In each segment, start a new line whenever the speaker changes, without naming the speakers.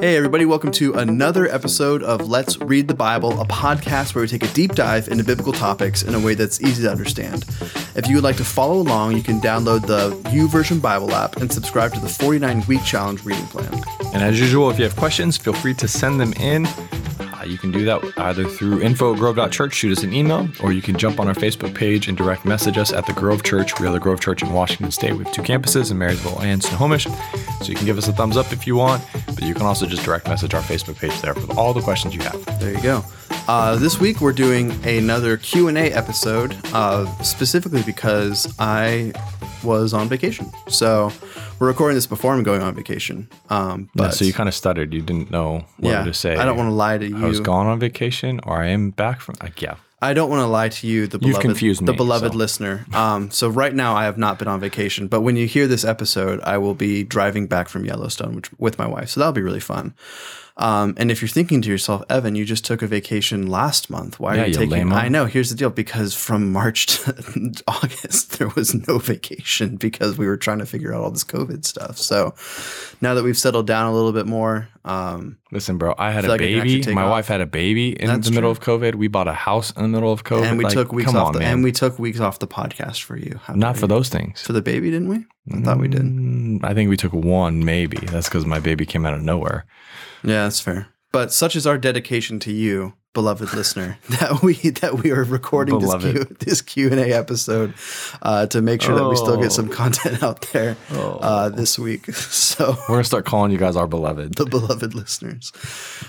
Hey, everybody, welcome to another episode of Let's Read the Bible, a podcast where we take a deep dive into biblical topics in a way that's easy to understand. If you would like to follow along, you can download the YouVersion Bible app and subscribe to the 49 week challenge reading plan.
And as usual, if you have questions, feel free to send them in. You can do that either through info at grove.church, shoot us an email, or you can jump on our Facebook page and direct message us at the Grove Church. We are the Grove Church in Washington State. We have two campuses in Marysville and Snohomish. So you can give us a thumbs up if you want, but you can also just direct message our Facebook page there with all the questions you have.
There you go. Uh, this week we're doing another Q and A episode, uh, specifically because I was on vacation. So we're recording this before I'm going on vacation. Um, but
Yeah, so you kind of stuttered. You didn't know what
yeah,
to say.
I don't want to lie to you.
I was gone on vacation, or I am back from. Like, yeah,
I don't want to lie to you, the
You've
beloved,
confused
the beloved
so.
listener. Um, so right now I have not been on vacation, but when you hear this episode, I will be driving back from Yellowstone which, with my wife. So that'll be really fun. Um, and if you're thinking to yourself, Evan, you just took a vacation last month. Why
Yeah,
are you
you
taking? I know. Here's the deal: because from March to August, there was no vacation because we were trying to figure out all this COVID stuff. So now that we've settled down a little bit more, um,
listen, bro. I had a
like I can actually
baby. My
off.
wife had a baby in
That's
the middle
true.
of COVID. We bought a house in the middle of COVID.
and we
Like,
took weeks off
on,
the and we took weeks off the podcast for you. How
Not for
you.
those things.
for the baby, didn't we? I thought we did.
Mm, I think we took one, maybe. That's because my baby came out of nowhere.
Yeah, that's fair. But such is our dedication to you, beloved listener, that we that we are recording this Q,
Beloved.
this Q and A episode uh, to make sure that we still get some
Oh.
content out there uh, this week. So
We're gonna start calling you guys our beloved.
the beloved listeners.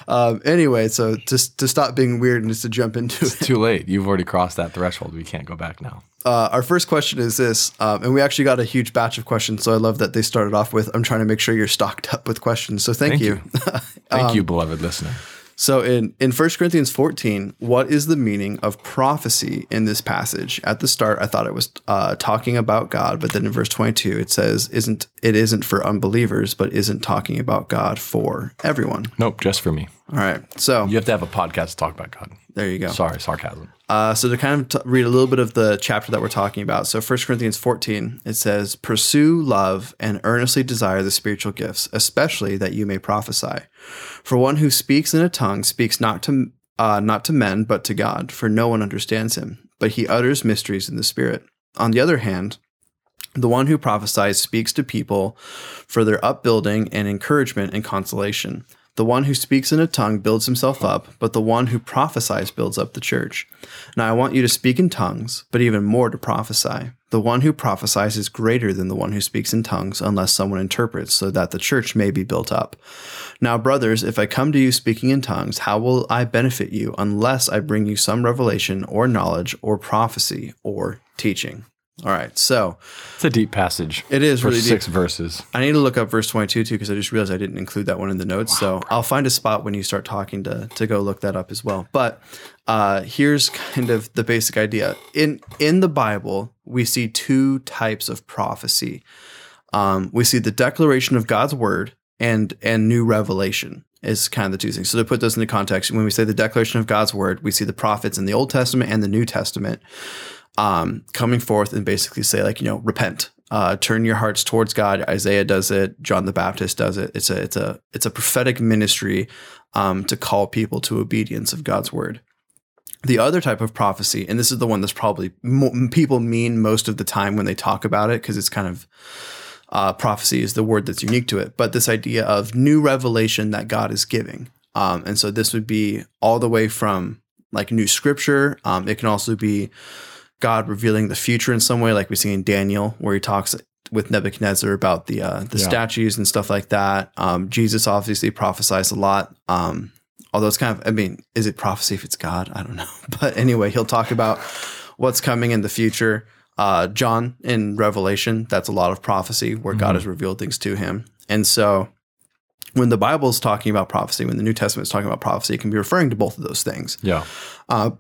Um, anyway, so just to stop being weird and just to jump into it.
Too late. You've already crossed that threshold. We can't go back now.
Uh, our first question is this, um, and we actually got a huge batch of questions. So I love that they started off with, "I'm trying to make sure you're stocked up with questions." So thank,
Thank
you.
Thank
Um,
you, beloved listener.
So in in 1 Corinthians 14, what is the meaning of prophecy in this passage? At the start, I thought it was uh, talking about God, but then in verse 22, it says, "Isn't it isn't for unbelievers, but isn't talking about God for everyone."
Nope, just for me.
All right, so
You have to have a podcast to talk about God.
there you go.
Sorry, sarcasm.
Uh, so to kind of t- read a little bit of the chapter that we're talking about. So 1 Corinthians 14, it says, Pursue love and earnestly desire the spiritual gifts, especially that you may prophesy. For one who speaks in a tongue speaks not to uh, not to men, but to God, for no one understands him, but he utters mysteries in the spirit. On the other hand, the one who prophesies speaks to people for their upbuilding and encouragement and consolation. The one who speaks in a tongue builds himself up, but the one who prophesies builds up the church. Now I want you to speak in tongues, but even more to prophesy. The one who prophesies is greater than the one who speaks in tongues, unless someone interprets, so that the church may be built up. Now, brothers, if I come to you speaking in tongues, how will I benefit you unless I bring you some revelation or knowledge or prophecy or teaching? All right, so
It's a deep passage.
it is
for
really deep.
six verses.
I need to look up verse 22 too because I just realized I didn't include that one in the notes. so I'll find a spot when you start talking to to go look that up as well. But uh, here's kind of the basic idea. In in the Bible, we see two types of prophecy. Um, we see the declaration of God's word and and new revelation is kind of the two things. So to put this into context, when we say the declaration of God's word, we see the prophets in the Old Testament and the New Testament um, coming forth and basically say like you know repent. Uh, turn your hearts towards god. Isaiah does it. John the baptist does it. It's a it's a it's a prophetic ministry um, to call people to obedience of god's word. The other type of prophecy and this is the one that's probably mo- people mean most of the time when they talk about it because it's kind of uh, prophecy is the word that's unique to it but this idea of new revelation that god is giving. Um, and so this would be all the way from like new scripture. Um, it can also be God revealing the future in some way, like we see in Daniel, where he talks with Nebuchadnezzar about the uh, the
Yeah.
statues and stuff like that. Um, Jesus obviously prophesies a lot. Um, although it's kind of, I mean, is it prophecy if it's God? I don't know. But anyway, he'll talk about what's coming in the future. Uh, John in Revelation, that's a lot of prophecy where God
Mhm.
has revealed things to him. And so when the Bible is talking about prophecy, when the New Testament is talking about prophecy, it can be referring to both of those things.
Yeah.
Uh,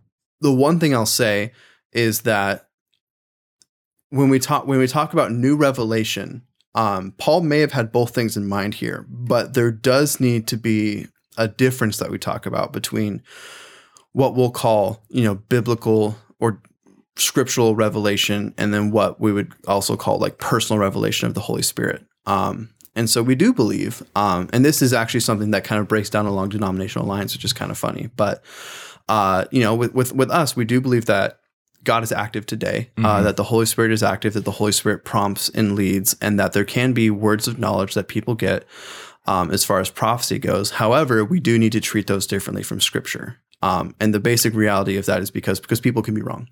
the one thing I'll say is that when we talk when we talk about new revelation, um, Paul may have had both things in mind here, but there does need to be a difference that we talk about between what we'll call you know biblical or scriptural revelation and then what we would also call like personal revelation of the Holy Spirit. Um, And so we do believe, um, and this is actually something that kind of breaks down along denominational lines, which is kind of funny. But uh, you know, with, with with us, we do believe that God is active today, uh, that the Holy Spirit is active, that the Holy Spirit prompts and leads, and that there can be words of knowledge that people get um, as far as prophecy goes. However, we do need to treat those differently from Scripture. Um, and the basic reality of that is because because people can be wrong,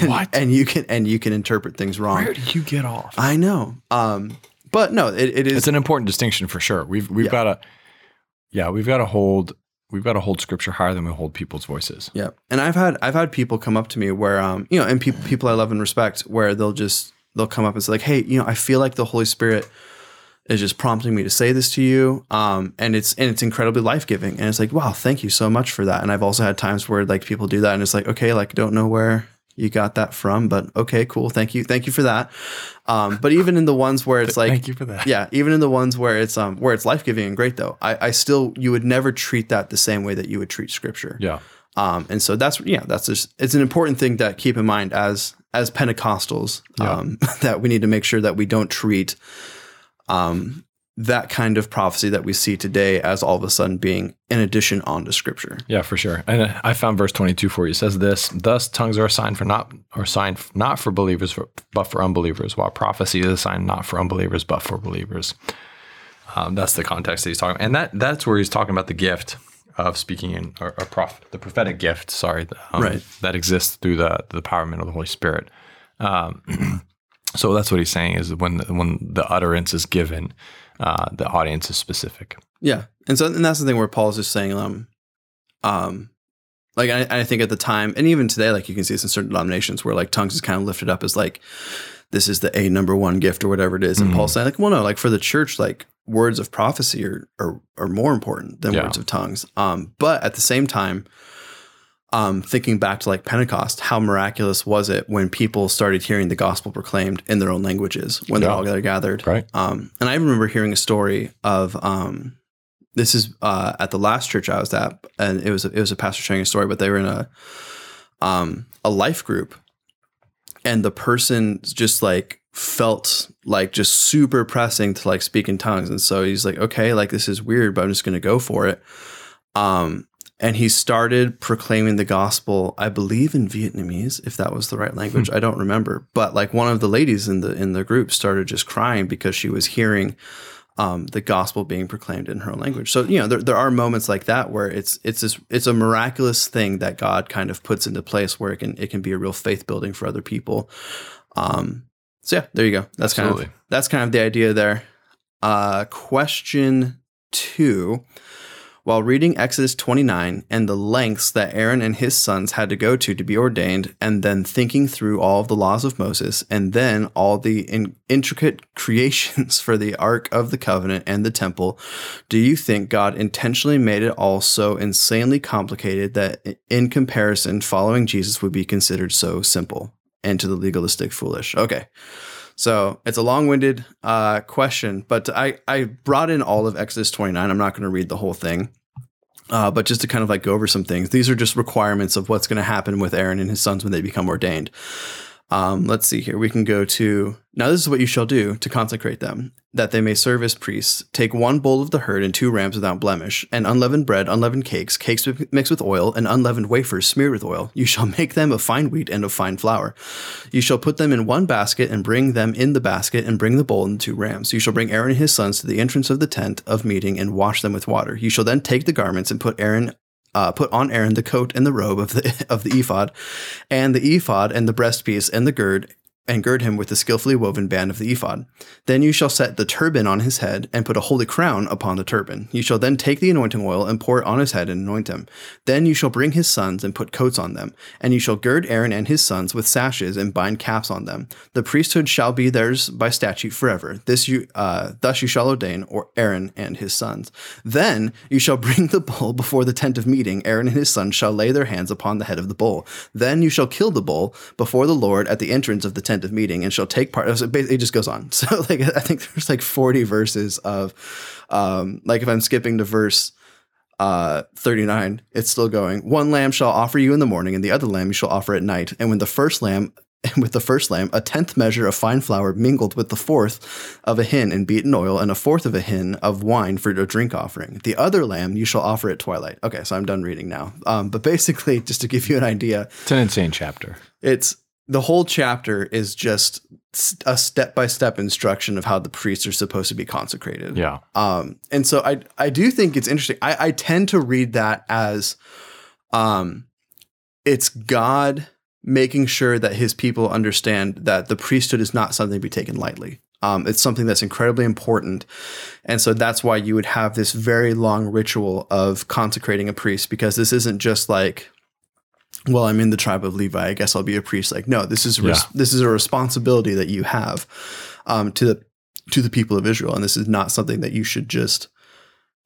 and,
What?
and you can and you can interpret things wrong.
Where do you get off?
I know, um, but no, it, it is
It's an important distinction for sure. We've we've
Yeah.
got to, yeah, we've got to hold we've got to hold scripture higher than we hold people's voices.
Yeah, and I've had I've had people come up to me where um you know and people people I love and respect where they'll just they'll come up and say like hey you know I feel like the Holy Spirit is just prompting me to say this to you. Um and it's and it's incredibly life giving and it's like wow thank you so much for that. And I've also had times where like people do that and it's like okay like don't know where you got that from but okay cool thank you thank you for that um but even in the ones where it's like
Thank you for that.
yeah, even in the ones where it's um where it's life giving and great though, I, I still you would never treat that the same way that you would treat scripture.
Yeah.
Um, and so that's yeah, that's just it's an important thing to keep in mind as as Pentecostals um, that we need to make sure that we don't treat um, that kind of prophecy that we see today as all of a sudden being an addition onto Scripture.
Yeah, for sure. And I found verse 22 for you. It says this, thus tongues are a sign for not or sign not for believers but for unbelievers, while prophecy is a sign not for unbelievers but for believers. Um, that's the context that he's talking. About. And that that's where he's talking about the gift of speaking in or, or prof, the prophetic gift, sorry, um,
Right.
that exists through the the empowerment of the Holy Spirit. Um, so that's what he's saying is when the, when the utterance is given, uh, the audience is specific.
Yeah, and so and that's the thing where Paul's just saying, um, um, like I, I think at the time, and even today, like you can see this in certain denominations where like tongues is kind of lifted up as like this is the a number one gift or whatever it is, and
Mhm.
Paul's saying like, well, no, like for the church, like words of prophecy are are, are more important than
Yeah.
words of tongues. Um, but at the same time. Um, thinking back to like Pentecost, how miraculous was it when people started hearing the gospel proclaimed in their own languages when they're all gathered?
Right.
Um, and I remember hearing a story of um, this is uh, at the last church I was at, and it was a, it was a pastor sharing a story, but they were in a um, a life group, and the person just like felt like just super pressing to like speak in tongues, and so he's like, okay, like this is weird, but I'm just gonna go for it. Um, and he started proclaiming the gospel, I believe in Vietnamese, if that was the right language. I don't remember, but like one of the ladies in the in the group started just crying because she was hearing um, the gospel being proclaimed in her own language. So you know there, there are moments like that where it's it's this it's a miraculous thing that God kind of puts into place where it can it can be a real faith building for other people. Um, so yeah, there you go. That's kind of that's kind of the idea there. Uh, question two. While reading Exodus 29 and the lengths that Aaron and his sons had to go to to be ordained, and then thinking through all of the laws of Moses, and then all the in- intricate creations for the Ark of the Covenant and the temple, do you think God intentionally made it all so insanely complicated that, in comparison, following Jesus would be considered so simple and to the legalistic foolish? Okay. So it's a long-winded uh, question, but I, I brought in all of Exodus 29. I'm not going to read the whole thing, uh, but just to kind of like go over some things. These are just requirements of what's going to happen with Aaron and his sons when they become ordained. Um, let's see here. We can go to now. This is what you shall do to consecrate them, that they may serve as priests. Take one bull of the herd and two rams without blemish, and unleavened bread, unleavened cakes, cakes mixed with oil, and unleavened wafers smeared with oil. You shall make them of fine wheat and of fine flour. You shall put them in one basket and bring them in the basket and bring the bull and the two rams. You shall bring Aaron and his sons to the entrance of the tent of meeting and wash them with water. You shall then take the garments and put Aaron uh, put on Aaron the coat and the robe of the of the ephod, and the ephod and the breastpiece and the gird, and gird him with the skillfully woven band of the ephod. Then you shall set the turban on his head and put a holy crown upon the turban. You shall then take the anointing oil and pour it on his head and anoint him. Then you shall bring his sons and put coats on them, and you shall gird Aaron and his sons with sashes and bind caps on them. The priesthood shall be theirs by statute forever. This you uh, thus you shall ordain or Aaron and his sons. Then you shall bring the bull before the tent of meeting. Aaron and his sons shall lay their hands upon the head of the bull. Then you shall kill the bull before the Lord at the entrance of the tent of meeting, and shall take part. It just goes on. So like I think there's like 40 verses of, um, like if I'm skipping to verse uh 39 it's still going one lamb shall offer you in the morning and the other lamb you shall offer at night and when the first lamb and with the first lamb, a tenth measure of fine flour mingled with the fourth of a hin in beaten oil, and a fourth of a hin of wine for your drink offering. The other lamb you shall offer at twilight. Okay, so I'm done reading now. Um, but basically, just to give you an idea,
It's an insane chapter.
it's the whole chapter is just a step by step instruction of how the priests are supposed to be consecrated.
Yeah.
Um, and so I I do think it's interesting. I, I tend to read that as um it's God making sure that his people understand that the priesthood is not something to be taken lightly. Um, it's something that's incredibly important. And so that's why you would have this very long ritual of consecrating a priest because this isn't just like well, I'm in the tribe of Levi. I guess I'll be a priest. Like, no, this is res-
Yeah.
this is a responsibility that you have um, to the to the people of Israel, and this is not something that you should just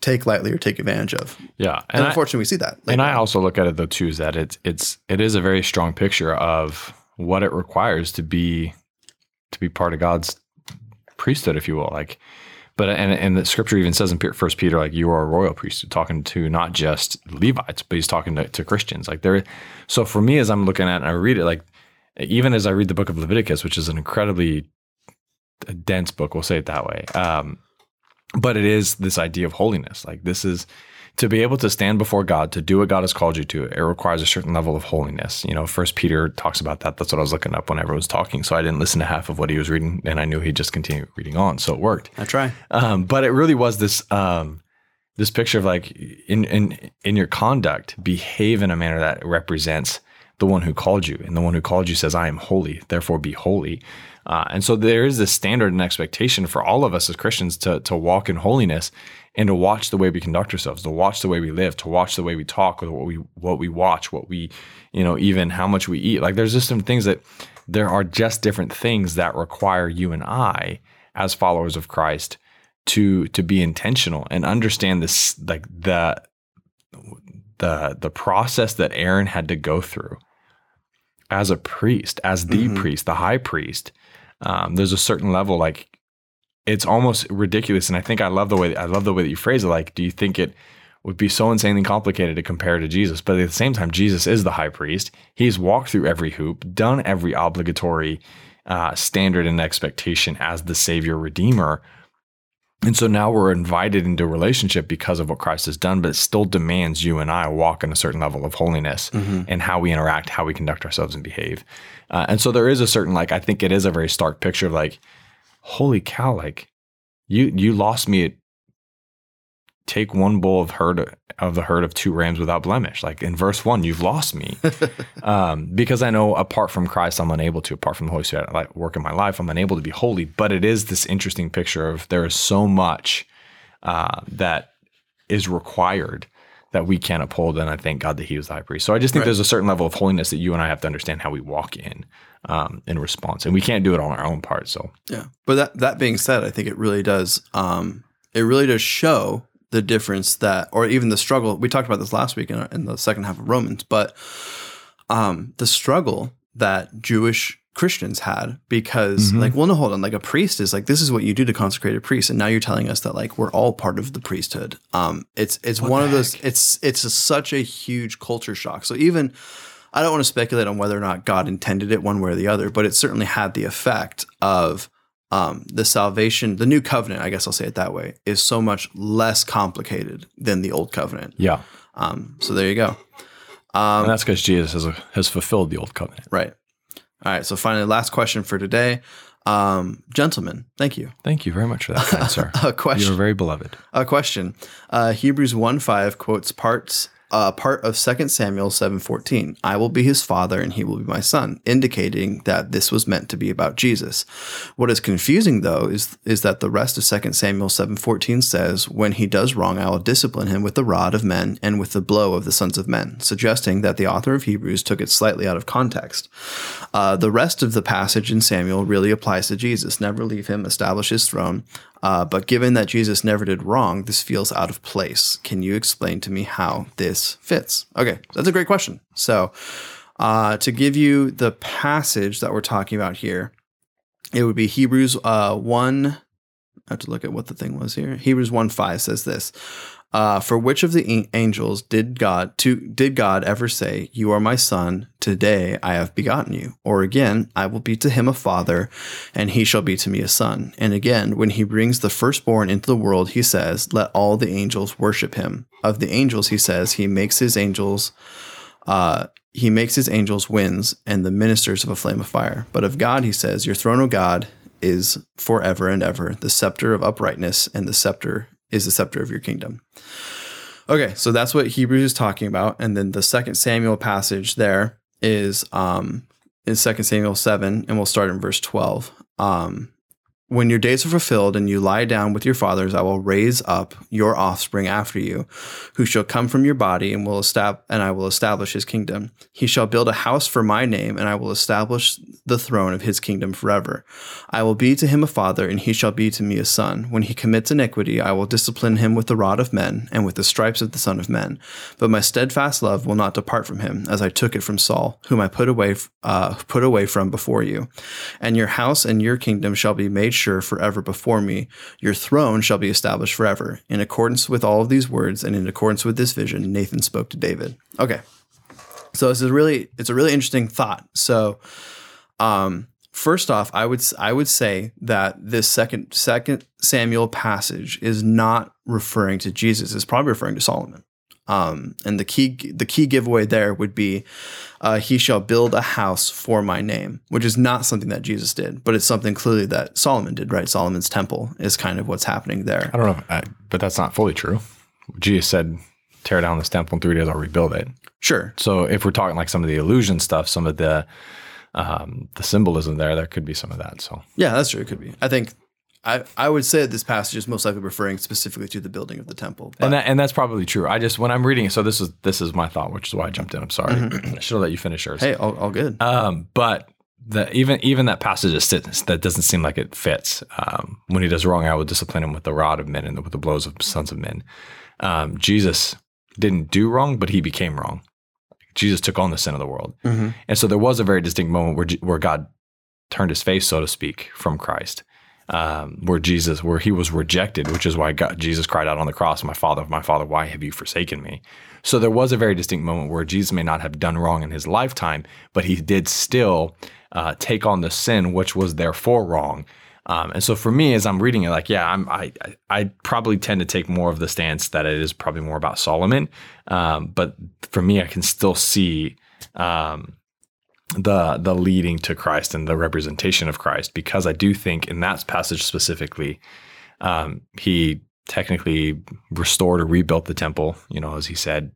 take lightly or take advantage of.
Yeah.
And,
And, I,
unfortunately, we see that. Like,
and I also look at it though too is that it's it's it is a very strong picture of what it requires to be to be part of God's priesthood, if you will. Like, but and and the scripture even says in First Peter, like you are a royal priesthood, talking to not just Levites, but he's talking to, to Christians. Like there, so for me, as I'm looking at it and I read it, like even as I read the book of Leviticus, which is an incredibly dense book, we'll say it that way. Um, but it is this idea of holiness. Like this is to be able to stand before God, to do what God has called you to, it requires a certain level of holiness. You know, First Peter talks about that. That's what I was looking up whenever I was talking. So I didn't listen to half of what he was reading, and I knew he'd just continue reading on. So it worked.
I try.
Um, but it really was this um, this picture of like in in in your conduct, behave in a manner that represents the one who called you, and the one who called you says, "I am holy, therefore be holy." Uh, and so there is this standard and expectation for all of us as Christians to to walk in holiness and to watch the way we conduct ourselves, to watch the way we live, to watch the way we talk, what we what we watch, what we you know even how much we eat. Like there's just some things that there are just different things that require you and I as followers of Christ to to be intentional and understand this like the the the process that Aaron had to go through as a priest, as the
Mhm.
priest, the high priest. Um, there's a certain level like it's almost ridiculous, and I think I love the way I love the way that you phrase it. Like, do you think it would be so insanely complicated to compare to Jesus? But at the same time, Jesus is the high priest. He's walked through every hoop, done every obligatory uh, standard and expectation as the Savior Redeemer. And so now we're invited into a relationship because of what Christ has done, but it still demands you and I walk in a certain level of holiness
Mhm.
and how we interact, how we conduct ourselves and behave. Uh, and so there is a certain, like, I think it is a very stark picture of like, holy cow, like you, you lost me at take one bull of herd of the herd of two rams without blemish. Like in verse one, you've lost me um, because I know apart from Christ, I'm unable to. Apart from the Holy Spirit, like work in my life, I'm unable to be holy. But it is this interesting picture of there is so much uh, that is required that we can't uphold. And I thank God that He was the high priest. So I just think
Right.
there's a certain level of holiness that you and I have to understand how we walk in um, in response, and we can't do it on our own part. So
Yeah. But that that being said, I think it really does um it really does show the difference that or even the struggle. We talked about this last week in, in the second half of Romans, but um the struggle that Jewish Christians had because
Mhm.
like well no hold on like a priest is like this is what you do to consecrate a priest and now you're telling us that like we're all part of the priesthood um it's it's
What
one of those
heck?
it's it's a, such a huge culture shock so even I don't want to speculate on whether or not God intended it one way or the other, but it certainly had the effect of um, the salvation, the new covenant, I guess I'll say it that way, is so much less complicated than the old covenant.
yeah,
Um, so there you go.
and
Um,
that's because Jesus has has fulfilled the old covenant.
right. All right. So finally, last question for today. Um, gentlemen, thank you.
Thank you very much for that, kind sir.
A question.
You are very beloved.
A question. Uh, Hebrews 1 5 quotes parts uh, part of 2 Samuel seven fourteen. I will be his father and he will be my son, indicating that this was meant to be about Jesus. What is confusing though is is that the rest of 2 Samuel seven fourteen says, When he does wrong, I will discipline him with the rod of men and with the blow of the sons of men, suggesting that the author of Hebrews took it slightly out of context. Uh, the rest of the passage in Samuel really applies to Jesus. Never leave him, establish his throne. Uh, but given that Jesus never did wrong, this feels out of place. Can you explain to me how this fits? Okay, that's a great question. So, uh, to give you the passage that we're talking about here, it would be Hebrews uh, 1. I have to look at what the thing was here. Hebrews 1 5 says this Uh, for which of the angels did God to did God ever say, "You are my son; today I have begotten you"? Or again, "I will be to him a father, and he shall be to me a son." And again, when he brings the firstborn into the world, he says, "Let all the angels worship him." Of the angels, he says, "He makes his angels." Uh, he makes his angels winds and the ministers of a flame of fire. But of God, he says, Your throne, O God, is forever and ever. The scepter of uprightness and the scepter is the scepter of your kingdom. Okay, so that's what Hebrews is talking about. And then the second Samuel passage there is um is second Samuel 7, and we'll start in verse 12. Um when your days are fulfilled and you lie down with your fathers, I will raise up your offspring after you, who shall come from your body, and will establish and I will establish his kingdom. He shall build a house for my name, and I will establish the throne of his kingdom forever. I will be to him a father, and he shall be to me a son. When he commits iniquity, I will discipline him with the rod of men, and with the stripes of the Son of Men. But my steadfast love will not depart from him, as I took it from Saul, whom I put away uh, put away from before you. And your house and your kingdom shall be made forever before me. Your throne shall be established forever. In accordance with all of these words and in accordance with this vision, Nathan spoke to David. Okay. So this is really it's a really interesting thought. So um first off, I would I would say that this second second Samuel passage is not referring to Jesus. It's probably referring to Solomon. Um, and the key the key giveaway there would be, uh, he shall build a house for my name, which is not something that Jesus did, but it's something clearly that Solomon did. Right, Solomon's temple is kind of what's happening there.
I don't know, I, but that's not fully true. Jesus said, "Tear down this temple in three days, I'll rebuild it."
Sure,
So if we're talking like some of the illusion stuff, some of the um, the symbolism there, there could be some of that. So
yeah, that's true. It could be. I think. I, I would say that this passage is most likely referring specifically to the building of the temple. But
and that and that's probably true. I just when I'm reading it, so this is this is my thought, which is why I jumped in. I'm sorry. I should have let you finish yours.
hey, all, all good.
Um, but the even even that passage sentence that doesn't seem like it fits. Um, when he does wrong, I will discipline him with the rod of men and with the blows of sons of men. Um, Jesus didn't do wrong, but he became wrong. Jesus took on the sin of the world,
Mhm.
and so there was a very distinct moment where where God turned his face, so to speak, from Christ. Um, where Jesus, where he was rejected, which is why God, Jesus cried out on the cross, "My Father, my Father, why have you forsaken me?" So there was a very distinct moment where Jesus may not have done wrong in his lifetime, but he did still uh, take on the sin which was therefore wrong. Um, and so for me, as I'm reading it, like, yeah, I'm, I, I probably tend to take more of the stance that it is probably more about Solomon. Um, but for me, I can still see um, the the leading to Christ and the representation of Christ because I do think in that passage specifically, um, he technically restored or rebuilt the temple. You know, as he said,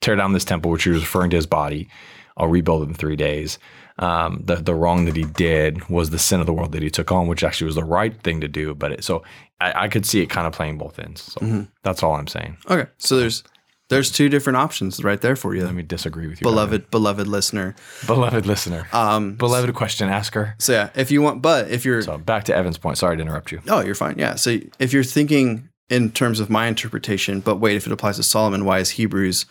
tear down this temple, which he was referring to his body. I'll rebuild it in three days. Um, the the wrong that he did was the sin of the world that he took on, which actually was the right thing to do. But it, so I, I could see it kind of playing both ends. So that's all I'm saying.
Okay, so there's there's two different options right there for you,
Let me disagree with you,
beloved beloved listener.
beloved listener,
Um,
beloved question asker.
so yeah, if you want, but if you're
So back to Evan's point. Sorry to interrupt you.
oh, you're fine. Yeah. So if you're thinking in terms of my interpretation, but wait, if it applies to Solomon, why is Hebrews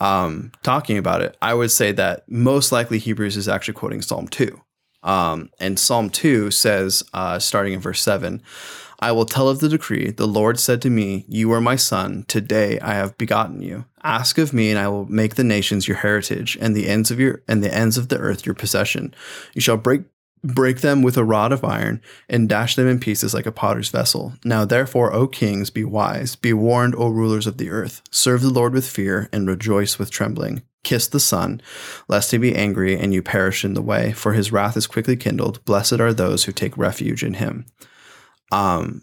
um, talking about it? I would say that most likely Hebrews is actually quoting Psalm two. Um, and Psalm 2 says, uh, starting in verse 7, I will tell of the decree. The Lord said to me, You are my son. Today I have begotten you. Ask of me, and I will make the nations your heritage, and the ends of your and the ends of the earth your possession. You shall break break them with a rod of iron, and dash them in pieces like a potter's vessel. Now therefore, O kings, be wise, be warned, O rulers of the earth. Serve the Lord with fear, and rejoice with trembling. Kiss the Son, lest he be angry and you perish in the way, for his wrath is quickly kindled. Blessed are those who take refuge in him. Um,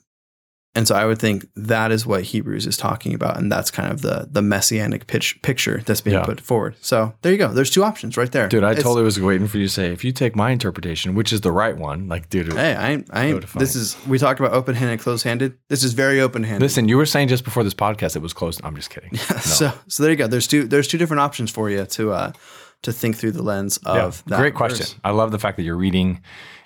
and so I would think that is what Hebrews is talking about, and that's kind of the the messianic pitch picture that's being
Yeah.
put forward. So there you go. There's two options right there,
Dude, I
It's-
totally was waiting for you to say, if you take my interpretation, which is the right one, like, dude,
Hey, I ain't, I ain't, this is we talked about open handed, closed handed. This is very open handed.
listen, you were saying just before this podcast it was closed. I'm just kidding. No.
So so there you go. There's two there's two different options for you to uh to think through the lens
Yeah,
of that
great question.
verse.
I love the fact that you're reading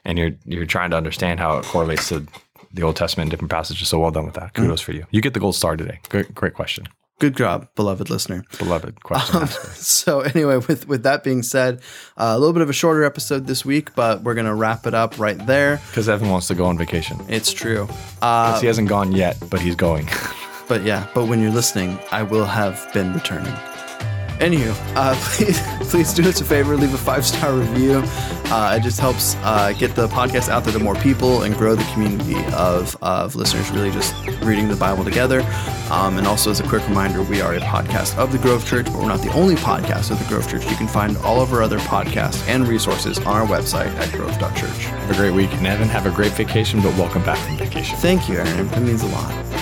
and you're you're trying to understand how it correlates to the Old Testament different passages. So well done with that. Kudos for you. You get the gold star today. Great, great question,
Good job, beloved listener.
beloved question.
So anyway, with with that being said, uh, a little bit of a shorter episode this week, but we're gonna wrap it up right there.
Because Evan wants to go on vacation.
It's true. Uh,
he hasn't gone yet, but he's going.
but yeah, but when you're listening, I will have been returning. Anywho, uh, please, please do us a favor, leave a five star review. Uh, it just helps uh, get the podcast out there to more people and grow the community of, of listeners really just reading the Bible together. Um, and also, as a quick reminder, we are a podcast of the Grove Church, but we're not the only podcast of the Grove Church. You can find all of our other podcasts and resources on our website at grove.church.
Have a great week, and Evan, have a great vacation, but welcome back from vacation.
Thank you, Aaron. That means a lot.